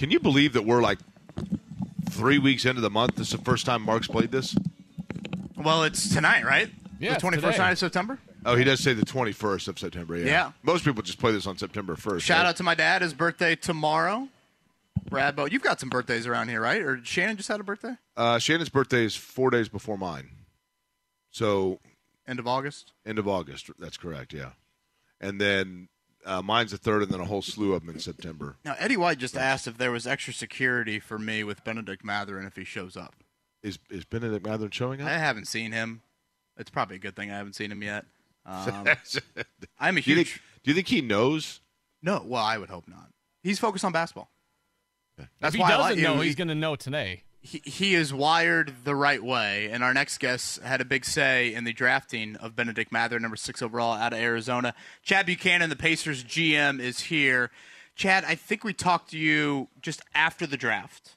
Can you believe that we're like three weeks into the month? This is the first time Mark's played this. Well, it's tonight, right? Yeah, the 21st today. night of September. Oh, he does say the 21st of September. Yeah. Yeah. Most people just play this on September 1st. Shout right? out to my dad. His birthday tomorrow. Brad Bo, you've got some birthdays around here, right? Or Shannon just had a birthday? Uh, Shannon's birthday is four days before mine. So End of August. end of August. That's correct. Yeah. And then uh, mine's the third, and then a whole slew of them in September. Now, Eddie White just asked if there was extra security for me with Bennedict Mathurin if he shows up. Is is Bennedict Mathurin showing up? I haven't seen him. It's probably a good thing I haven't seen him yet. Um, I'm a do, you huge. think, do you think he knows? No, well, I would hope not. He's focused on basketball. That's if he why I doesn't like, you know, know, he's going to know today. He, is wired the right way. And our next guest had a big say in the drafting of Bennedict Mathurin, number six overall out of Arizona. Chad Buchanan, the Pacers GM, is here. Chad, I think we talked to you just after the draft.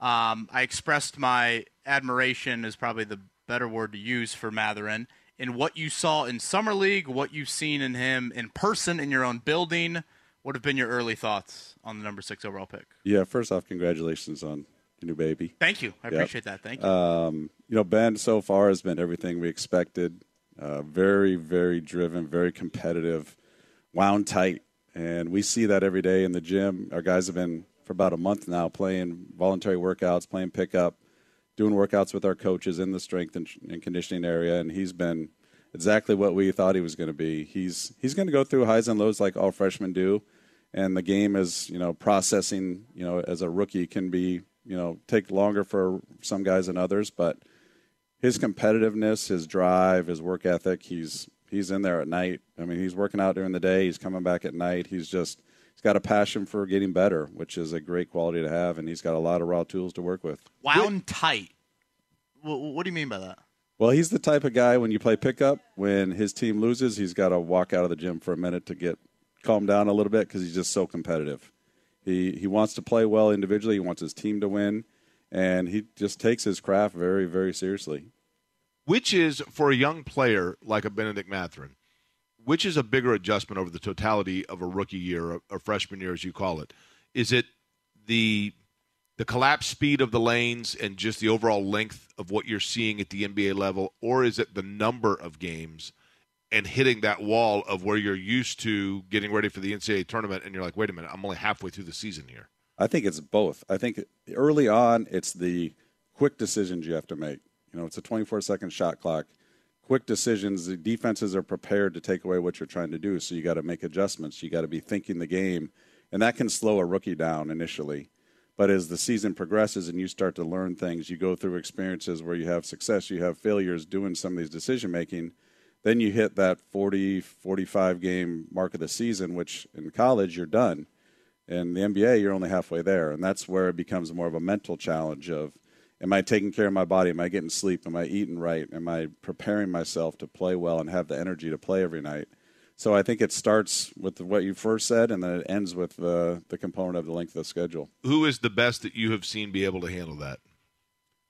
Um, I expressed my admiration, is probably the better word to use for Mathurin, in what you saw in Summer League, what you've seen in him in person in your own building. What have been your early thoughts on the number six overall pick? Yeah, first off, congratulations on your new baby. Thank you. I Yep. appreciate that. Thank you. Um, you know, Ben so far has been everything we expected. Uh, very, very driven, very competitive, wound tight, and we see that every day in the gym. Our guys have been for about a month now playing voluntary workouts, playing pickup, doing workouts with our coaches in the strength and, and conditioning area, and he's been exactly what we thought he was going to be. He's he's going to go through highs and lows like all freshmen do, and the game is you know processing you know as a rookie can be you know take longer for some guys than others, but his competitiveness, his drive, his work ethic, he's he's in there at night. I mean, he's working out during the day, he's coming back at night. He's just he's got a passion for getting better, which is a great quality to have, and he's got a lot of raw tools to work with. Wound tight. What, what do you mean by that? Well, he's the type of guy when you play pickup, when his team loses, he's got to walk out of the gym for a minute to get calm down a little bit because he's just so competitive. He he wants to play well individually. He wants his team to win, and he just takes his craft very very seriously. Which is for a young player like a Bennedict Mathurin, which is a bigger adjustment over the totality of a rookie year, a freshman year, as you call it? Is it the the collapse speed of the lanes and just the overall length of what you're seeing at the NBA level, or is it the number of games and hitting that wall of where you're used to getting ready for the NCAA tournament, and you're like, wait a minute, I'm only halfway through the season here. I think it's both. I think early on, it's the quick decisions you have to make. You know, it's a 24 second shot clock. Quick decisions. The defenses are prepared to take away what you're trying to do, so you got to make adjustments. You got to be thinking the game, and that can slow a rookie down initially. But as the season progresses and you start to learn things, you go through experiences where you have success, you have failures doing some of these decision making. Then you hit that 40, 45 game mark of the season, which in college you're done. In the NBA, you're only halfway there, and that's where it becomes more of a mental challenge of am I taking care of my body? Am I getting sleep? Am I eating right? Am I preparing myself to play well and have the energy to play every night? So I think it starts with what you first said, and then it ends with the, the component of the length of the schedule. Who is the best that you have seen be able to handle that?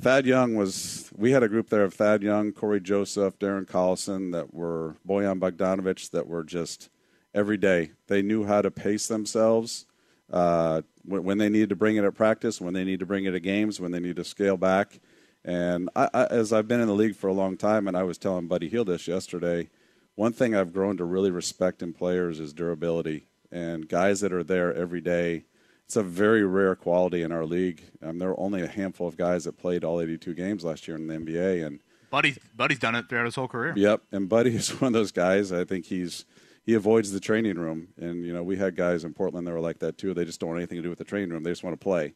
Thad Young was. We had a group there of Thad Young, Cory Joseph, Darren Collison that were Bojan Bogdanovic that were just every day. They knew how to pace themselves uh, when, they needed to bring it at practice, when they need to bring it at games, when they need to scale back. And I, I, as I've been in the league for a long time, and I was telling Buddy Hield this yesterday, one thing I've grown to really respect in players is durability and guys that are there every day. It's a very rare quality in our league. Um, there were only a handful of guys that played all 82 games last year in the NBA, and Buddy's Buddy's done it throughout his whole career. Yep, and Buddy is one of those guys. I think he's he avoids the training room, and you know we had guys in Portland that were like that too. They just don't want anything to do with the training room. They just want to play,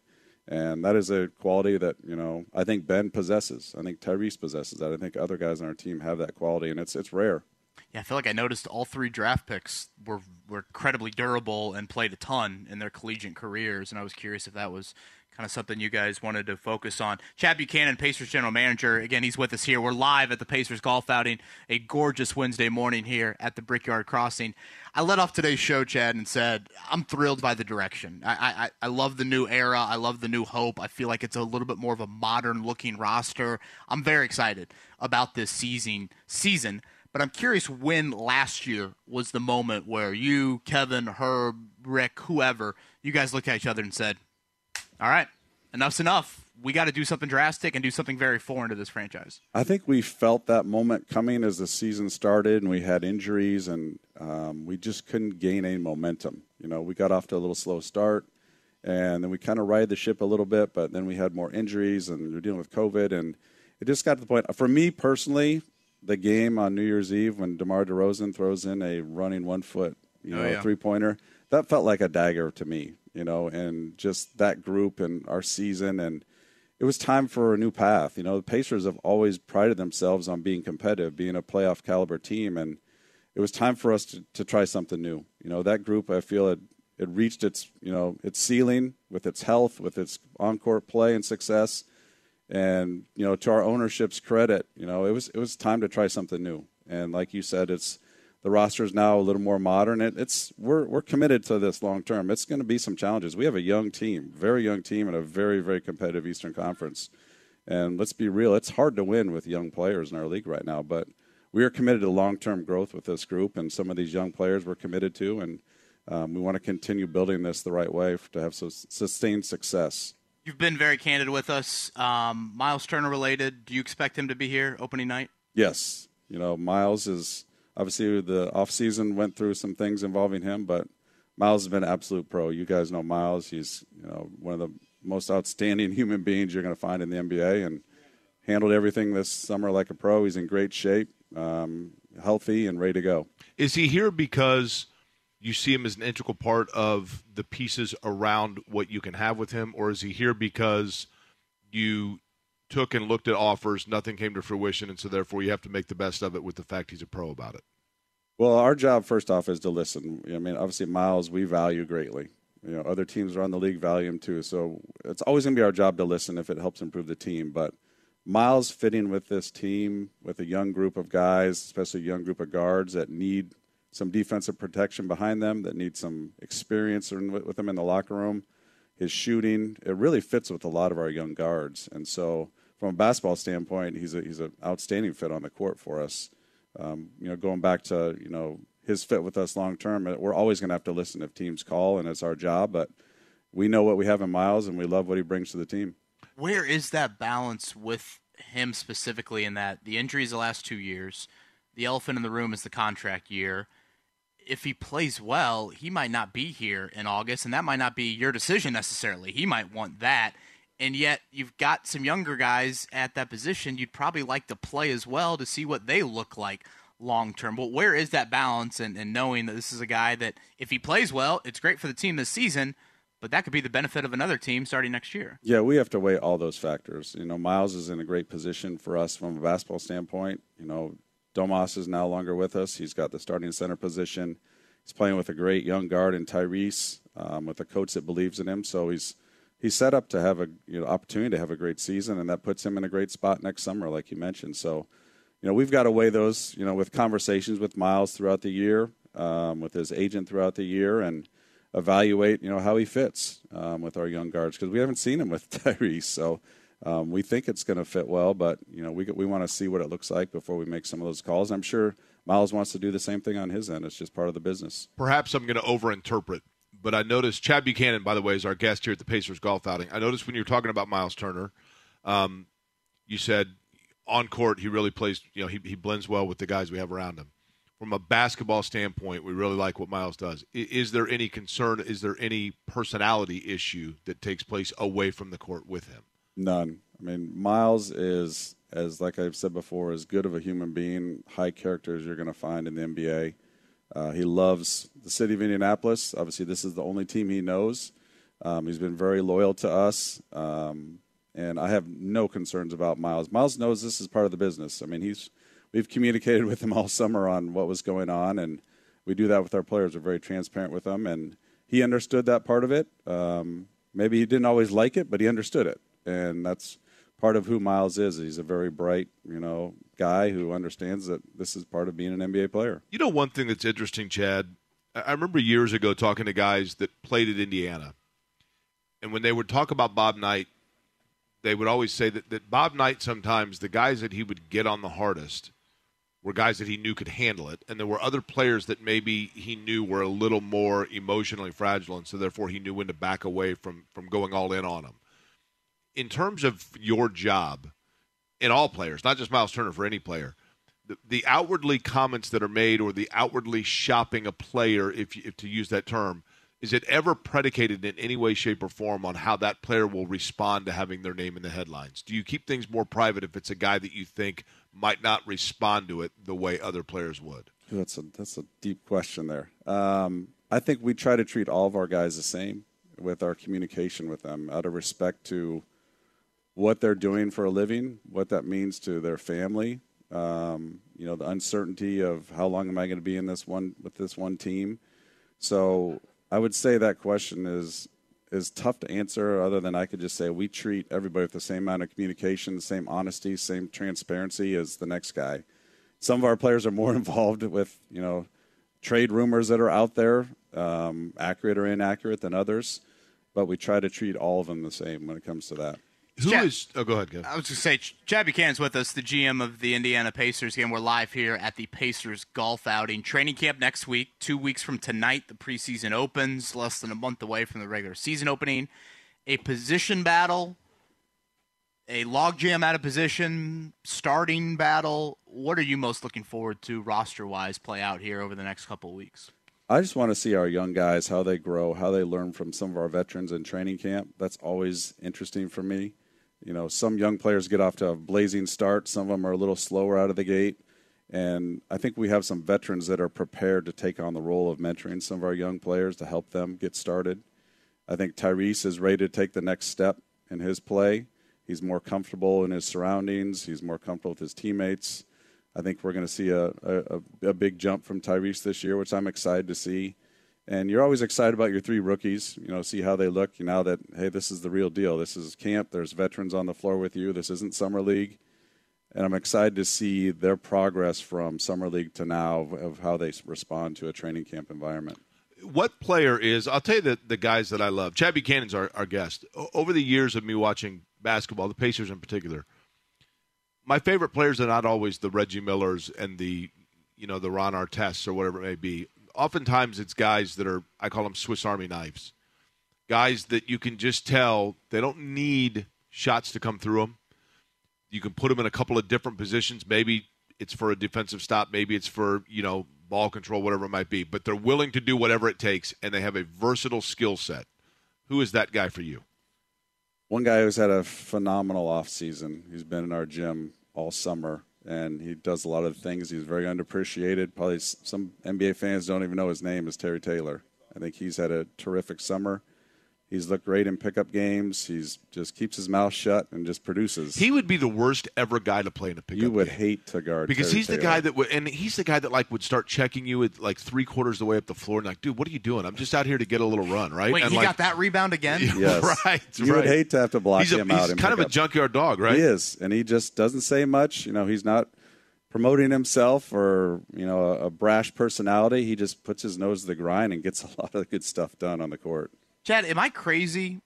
and that is a quality that you know I think Ben possesses. I think Tyrese possesses that. I think other guys on our team have that quality, and it's it's rare. Yeah, I feel like I noticed all three draft picks were were incredibly durable and played a ton in their collegiate careers, and I was curious if that was kind of something you guys wanted to focus on. Chad Buchanan, Pacers general manager, again, he's with us here. We're live at the Pacers golf outing, a gorgeous Wednesday morning here at the Brickyard Crossing. I led off today's show, Chad, and said I'm thrilled by the direction. I, I I love the new era. I love the new hope. I feel like it's a little bit more of a modern looking roster. I'm very excited about this season season. But I'm curious when last year was the moment where you, Kevin, Herb, Rick, whoever, you guys looked at each other and said, All right, enough's enough. We got to do something drastic and do something very foreign to this franchise. I think we felt that moment coming as the season started, and we had injuries, and um, we just couldn't gain any momentum. You know, we got off to a little slow start, and then we kind of ride the ship a little bit, but then we had more injuries, and we are dealing with COVID, and it just got to the point. For me personally, the game on New Year's Eve when DeMar DeRozan throws in a running one foot, you oh, know, yeah. three pointer, that felt like a dagger to me. You know, and just that group and our season and it was time for a new path. You know, the Pacers have always prided themselves on being competitive, being a playoff caliber team, and it was time for us to, to try something new. You know, that group I feel it it reached its you know its ceiling with its health, with its on court play and success, and you know, to our ownership's credit, you know, it was it was time to try something new. And like you said, it's the roster is now a little more modern. It, it's we're we're committed to this long term. It's going to be some challenges. We have a young team, very young team, and a very very competitive Eastern Conference. And let's be real, it's hard to win with young players in our league right now. But we are committed to long term growth with this group, and some of these young players we're committed to, and um, we want to continue building this the right way to have sustained success. You've been very candid with us. Um, Miles Turner related. Do you expect him to be here opening night? Yes. You know, Miles is obviously the off season went through some things involving him, but Miles has been an absolute pro. You guys know Miles. He's you know one of the most outstanding human beings you're going to find in the NBA, and handled everything this summer like a pro. He's in great shape, um, healthy, and ready to go. Is he here because? You see him as an integral part of the pieces around what you can have with him, or is he here because you took and looked at offers, nothing came to fruition, and so therefore you have to make the best of it with the fact he's a pro about it? Well, our job first off is to listen. I mean, obviously, Miles we value greatly. You know, other teams around the league value him too. So it's always going to be our job to listen if it helps improve the team. But Miles fitting with this team, with a young group of guys, especially a young group of guards that need some defensive protection behind them, that need some experience with them in the locker room. His shooting, it really fits with a lot of our young guards. And so, from a basketball standpoint, he's a, he's an outstanding fit on the court for us. Um, you know, going back to you know his fit with us long term, we're always going to have to listen if teams call, and it's our job. But we know what we have in Miles, and we love what he brings to the team. Where is that balance with him specifically? In that the injuries the last two years, the elephant in the room is the contract year if he plays well, he might not be here in August, and that might not be your decision necessarily. He might want that. And yet, you've got some younger guys at that position you'd probably like to play as well to see what they look like long term. But where is that balance and, and knowing that this is a guy that, if he plays well, it's great for the team this season, but that could be the benefit of another team starting next year. Yeah, we have to weigh all those factors. You know, Miles is in a great position for us from a basketball standpoint. You know, Domas is no longer with us. He's got the starting center position. He's playing with a great young guard in Tyrese, um, with a coach that believes in him. So he's he's set up to have a you know opportunity to have a great season, and that puts him in a great spot next summer, like you mentioned. So, you know, we've got to weigh those, you know, with conversations with Miles throughout the year, um, with his agent throughout the year, and evaluate, you know, how he fits um, with our young guards because we haven't seen him with Tyrese. So um, we think it's going to fit well, but you know we we want to see what it looks like before we make some of those calls. I'm sure Miles wants to do the same thing on his end. It's just part of the business. Perhaps I'm going to overinterpret, but I noticed Chad Buchanan, by the way, is our guest here at the Pacers golf outing. I noticed when you were talking about Miles Turner, um, you said on court he really plays. You know, he he blends well with the guys we have around him. From a basketball standpoint, we really like what Miles does. Is there any concern? Is there any personality issue that takes place away from the court with him? None. I mean, Miles is, as like I've said before, as good of a human being, high character as you're going to find in the NBA. Uh, he loves the city of Indianapolis. Obviously, this is the only team he knows. Um, he's been very loyal to us, um, and I have no concerns about Miles. Miles knows this is part of the business. I mean, he's we've communicated with him all summer on what was going on, and we do that with our players. We're very transparent with them, and he understood that part of it. Um, maybe he didn't always like it, but he understood it and that's part of who Miles is. He's a very bright, you know, guy who understands that this is part of being an NBA player. You know, one thing that's interesting, Chad. I remember years ago talking to guys that played at Indiana, and when they would talk about Bob Knight, they would always say that, that Bob Knight sometimes the guys that he would get on the hardest were guys that he knew could handle it, and there were other players that maybe he knew were a little more emotionally fragile, and so therefore he knew when to back away from from going all in on them. In terms of your job, in all players, not just Miles Turner for any player, the, the outwardly comments that are made or the outwardly shopping a player, if, if to use that term, is it ever predicated in any way, shape, or form on how that player will respond to having their name in the headlines? Do you keep things more private if it's a guy that you think might not respond to it the way other players would? That's a that's a deep question there. Um, I think we try to treat all of our guys the same with our communication with them, out of respect to what they're doing for a living, what that means to their family. Um, you know, the uncertainty of how long am I going to be in this one with this one team. So I would say that question is is tough to answer other than I could just say we treat everybody with the same amount of communication, the same honesty, same transparency as the next guy. Some of our players are more involved with, you know, trade rumors that are out there, um, accurate or inaccurate than others, but we try to treat all of them the same when it comes to that. Who Chad- is? Oh, go ahead, Kev. I was going to say, Ch- Chad Buchanan's with us, the GM of the Indiana Pacers game. We're live here at the Pacers golf outing. Training camp next week. Two weeks from tonight, the preseason opens, less than a month away from the regular season opening. A position battle, a logjam out of position, starting battle. What are you most looking forward to roster wise play out here over the next couple of weeks? I just want to see our young guys how they grow, how they learn from some of our veterans in training camp. That's always interesting for me. You know, some young players get off to a blazing start. Some of them are a little slower out of the gate. And I think we have some veterans that are prepared to take on the role of mentoring some of our young players to help them get started. I think Tyrese is ready to take the next step in his play. He's more comfortable in his surroundings. He's more comfortable with his teammates. I think we're going to see a, a, a big jump from Tyrese this year, which I'm excited to see. And you're always excited about your three rookies, you know, see how they look. You know that hey, this is the real deal. This is camp. There's veterans on the floor with you. This isn't summer league, and I'm excited to see their progress from summer league to now of, of how they respond to a training camp environment. what player is I'll tell you the, the guys that I love. Chad Buchanan's our, our guest. Over the years of me watching basketball, the Pacers in particular, my favorite players are not always the Reggie Millers and the you know the Ron Artests or whatever it may be. Oftentimes it's guys that are I call them Swiss Army knives. Guys that you can just tell they don't need shots to come through them. You can put them in a couple of different positions. Maybe it's for a defensive stop. Maybe it's for you know ball control, whatever it might be. But they're willing to do whatever it takes, and they have a versatile skill set. Who is that guy for you? One guy who's had a phenomenal off season. He's been in our gym all summer, and he does a lot of things. He's very underappreciated. Probably some NBA fans don't even know his name is Terry Taylor. I think he's had a terrific summer. He's looked great in pickup games. He's just keeps his mouth shut and just produces. He would be the worst ever guy to play in a pickup. Game. You would game. hate to guard because Terry he's the guy that would, and he's the guy that like would start checking you at like three quarters of the way up the floor, and like, dude, what are you doing? I'm just out here to get a little run, right? Wait, and he like, got that rebound again? Yes. right. You right. would hate to have to block he's a, him out. He's in kind of a junkyard dog, right? He is, and he just doesn't say much. You know, he's not promoting himself or you know a, a brash personality. He just puts his nose to the grind and gets a lot of good stuff done on the court. Chad, am I crazy?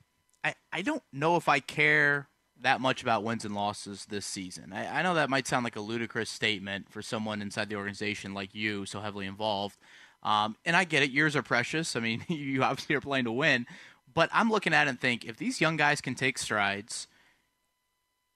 I, I don't know if I care that much about wins and losses this season. I, I know that might sound like a ludicrous statement for someone inside the organization like you, so heavily involved. Um, and I get it. Years are precious. I mean, you obviously are playing to win. But I'm looking at it and think if these young guys can take strides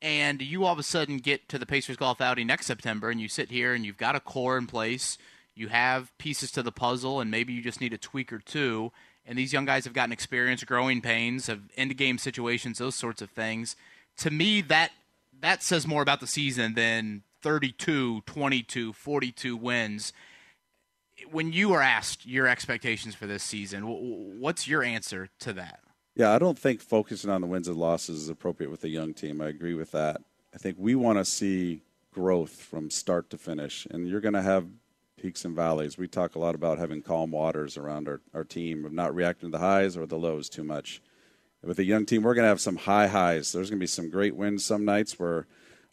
and you all of a sudden get to the Pacers golf outing next September and you sit here and you've got a core in place, you have pieces to the puzzle, and maybe you just need a tweak or two. And these young guys have gotten experience, growing pains, of end game situations, those sorts of things. To me, that that says more about the season than 32, 22, 42 wins. When you are asked your expectations for this season, what's your answer to that? Yeah, I don't think focusing on the wins and losses is appropriate with a young team. I agree with that. I think we want to see growth from start to finish, and you're going to have peaks and valleys. We talk a lot about having calm waters around our, our team, of not reacting to the highs or the lows too much. With a young team, we're going to have some high highs. There's going to be some great wins some nights where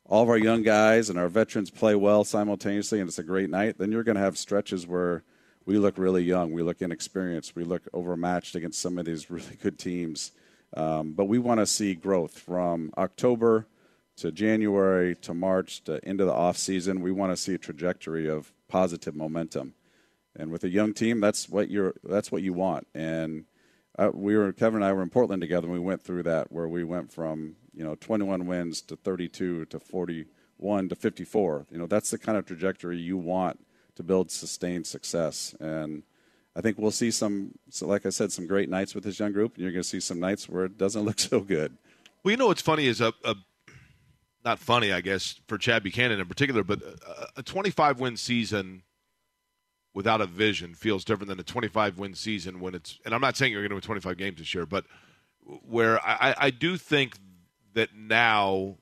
all of our young guys and our veterans play well simultaneously, and it's a great night. Then you're going to have stretches where we look really young, we look inexperienced, we look overmatched against some of these really good teams. Um, but we want to see growth from October to January to March to into the off season, we want to see a trajectory of positive momentum. And with a young team, that's what you're that's what you want. And uh, we were Kevin and I were in Portland together, and we went through that where we went from you know 21 wins to 32 to 41 to 54. You know that's the kind of trajectory you want to build sustained success. And I think we'll see some, so like I said, some great nights with this young group, and you're going to see some nights where it doesn't look so good. Well, you know what's funny is a, a not funny, I guess, for Chad Buchanan in particular, but a, a 25 win season without a vision feels different than a 25 win season when it's. And I'm not saying you're going to win 25 games this year, but where I, I do think that now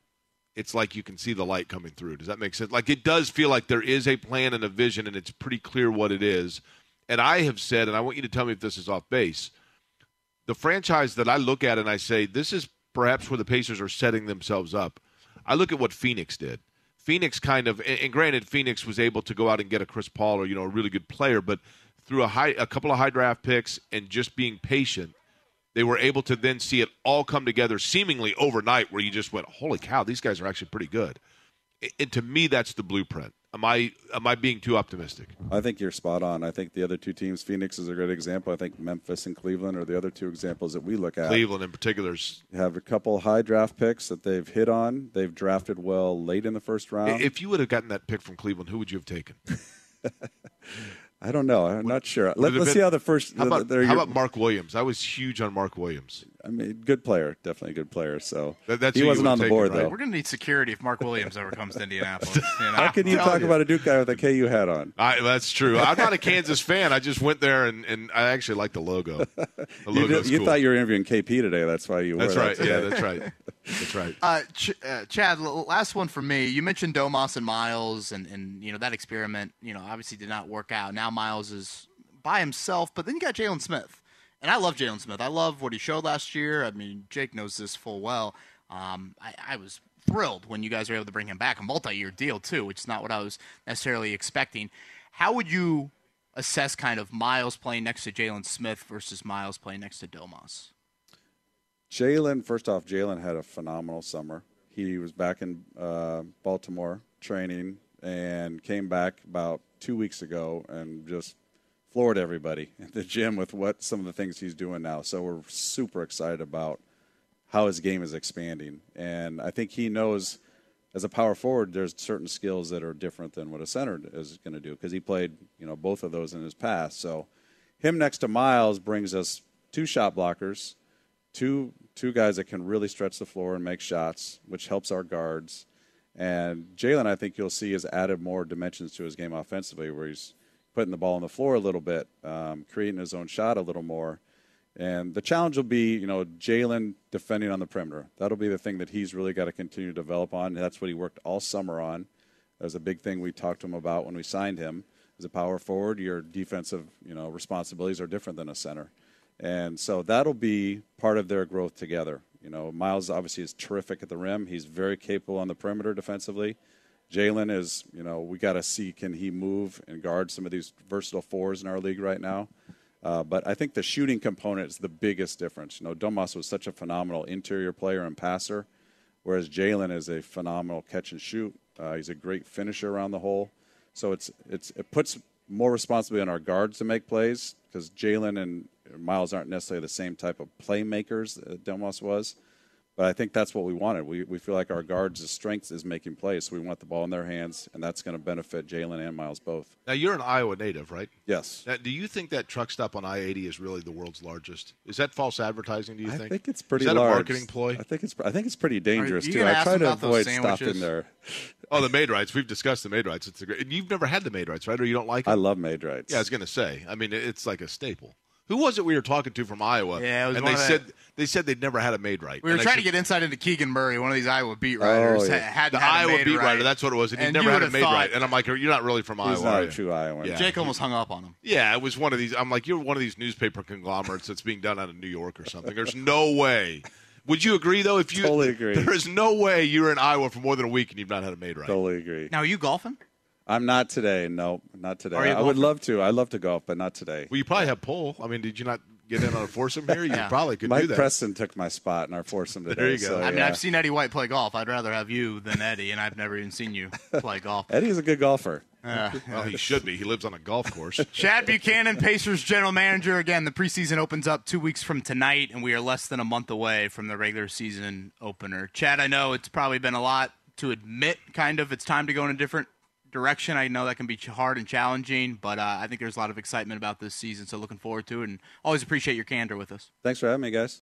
it's like you can see the light coming through. Does that make sense? Like it does feel like there is a plan and a vision, and it's pretty clear what it is. And I have said, and I want you to tell me if this is off base. The franchise that I look at and I say this is perhaps where the Pacers are setting themselves up. I look at what Phoenix did. Phoenix kind of, and granted, Phoenix was able to go out and get a Chris Paul or you know a really good player, but through a high, a couple of high draft picks and just being patient, they were able to then see it all come together seemingly overnight. Where you just went, "Holy cow, these guys are actually pretty good." And to me, that's the blueprint. Am I am I being too optimistic? I think you're spot on. I think the other two teams, Phoenix is a great example. I think Memphis and Cleveland are the other two examples that we look at. Cleveland in particular have a couple high draft picks that they've hit on. They've drafted well late in the first round. If you would have gotten that pick from Cleveland, who would you have taken? I don't know. I'm not sure. Let, us see how the first. How about, the, how about Mark Williams? I was huge on Mark Williams. I mean, good player, definitely a good player. So that, that's he wasn't on the board right? though. We're going to need security if Mark Williams ever comes to Indianapolis. You know? How can you talk you. about a Duke guy with a KU hat on? I, that's true. I'm not a Kansas fan. I just went there and, and I actually like the logo. The you, did, you cool. thought you were interviewing KP today. That's why you. That's were right. Yeah, that's right. That's right. Uh, Ch- uh, Chad, last one for me. You mentioned Domas and Miles, and, and you know that experiment. You know, obviously did not work out. Now Miles is by himself, but then you got Jalen Smith. And I love Jalen Smith. I love what he showed last year. I mean, Jake knows this full well. Um, I, I, was thrilled when you guys were able to bring him back, a multi-year deal too, which is not what I was necessarily expecting. How would you assess kind of Miles playing next to Jalen Smith versus Miles playing next to Domas? Jalen, first off, Jalen had a phenomenal summer. He was back in uh, Baltimore training and came back about two weeks ago and just floored everybody at the gym with what some of the things he's doing now. So we're super excited about how his game is expanding, and I think he knows as a power forward, there's certain skills that are different than what a center is going to do because he played, you know, both of those in his past. So, him next to Miles brings us two shot blockers, two two guys that can really stretch the floor and make shots, which helps our guards. And Jalen, I think you'll see, has added more dimensions to his game offensively, where he's putting the ball on the floor a little bit, um, creating his own shot a little more. And the challenge will be, you know, Jalen defending on the perimeter. That'll be the thing that he's really got to continue to develop on. That's what he worked all summer on. That was a big thing we talked to him about when we signed him. As a power forward, your defensive, you know, responsibilities are different than a center. And so that'll be part of their growth together. You know, Miles obviously is terrific at the rim. He's very capable on the perimeter defensively. Jalen is, you know, we got to see can he move and guard some of these versatile fours in our league right now. Uh, but I think the shooting component is the biggest difference. You know, Domas was such a phenomenal interior player and passer, whereas Jalen is a phenomenal catch and shoot. Uh, he's a great finisher around the hole. So it's it's it puts more responsibility on our guards to make plays because Jalen and Miles aren't necessarily the same type of playmakers that Domas was. But I think that's what we wanted. We, we feel like our guards' strength is making plays. So we want the ball in their hands, and that's going to benefit Jalen and Miles both. Now, you're an Iowa native, right? Yes. Now, do you think that truck stop on I 80 is really the world's largest? Is that false advertising, do you I think? I think it's pretty large. is that large. a marketing ploy? I think it's, I think it's pretty dangerous, too. I try to avoid stopping there. Oh, the Maid-Rites. We've discussed the Maid-Rites. It's a great, and you've never had the Maid-Rites, right? Or you don't like it? I love Maid-Rites. Yeah, I was going to say. I mean, it's like a staple. Who was it we were talking to from Iowa? Yeah, and they said they said they'd never had a Maid-Rite. We were and trying said, to get insight into Keegan Murray, one of these Iowa beat writers. Oh, yeah. had the had Iowa beat right. writer. That's what it was, and, And he you never had a would've thought- Maid-Rite. And I'm like, you're not really from He's Iowa, not are a true Iowan. Yeah. Jake almost hung up on him. Yeah, it was one of these. I'm like, you're one of these newspaper conglomerates that's being done out of New York or something. There's no way. Would you agree though? If you Totally agree. there is no way you're in Iowa for more than a week and you've not had a Maid-Rite. Totally agree. Now, are you golfing? I'm not today. No, not today. Are you I would love to. I love to golf, but not today. Well, you probably have pole. I mean, did you not get in on a foursome here? You Yeah. probably could Mike do that. Preston took my spot in our foursome today. There you go. so, I mean, yeah. I've seen Eddie White play golf. I'd rather have you than Eddie, and I've never even seen you play golf. Eddie's a good golfer. Uh, well, he should be. He lives on a golf course. Chad Buchanan, Pacers general manager. Again, the preseason opens up two weeks from tonight, and we are less than a month away from the regular season opener. Chad, I know it's probably been a lot to admit, kind of. It's time to go in a different direction. I know that can be hard and challenging, but uh, I think there's a lot of excitement about this season, so looking forward to it, and always appreciate your candor with us. Thanks for having me, guys.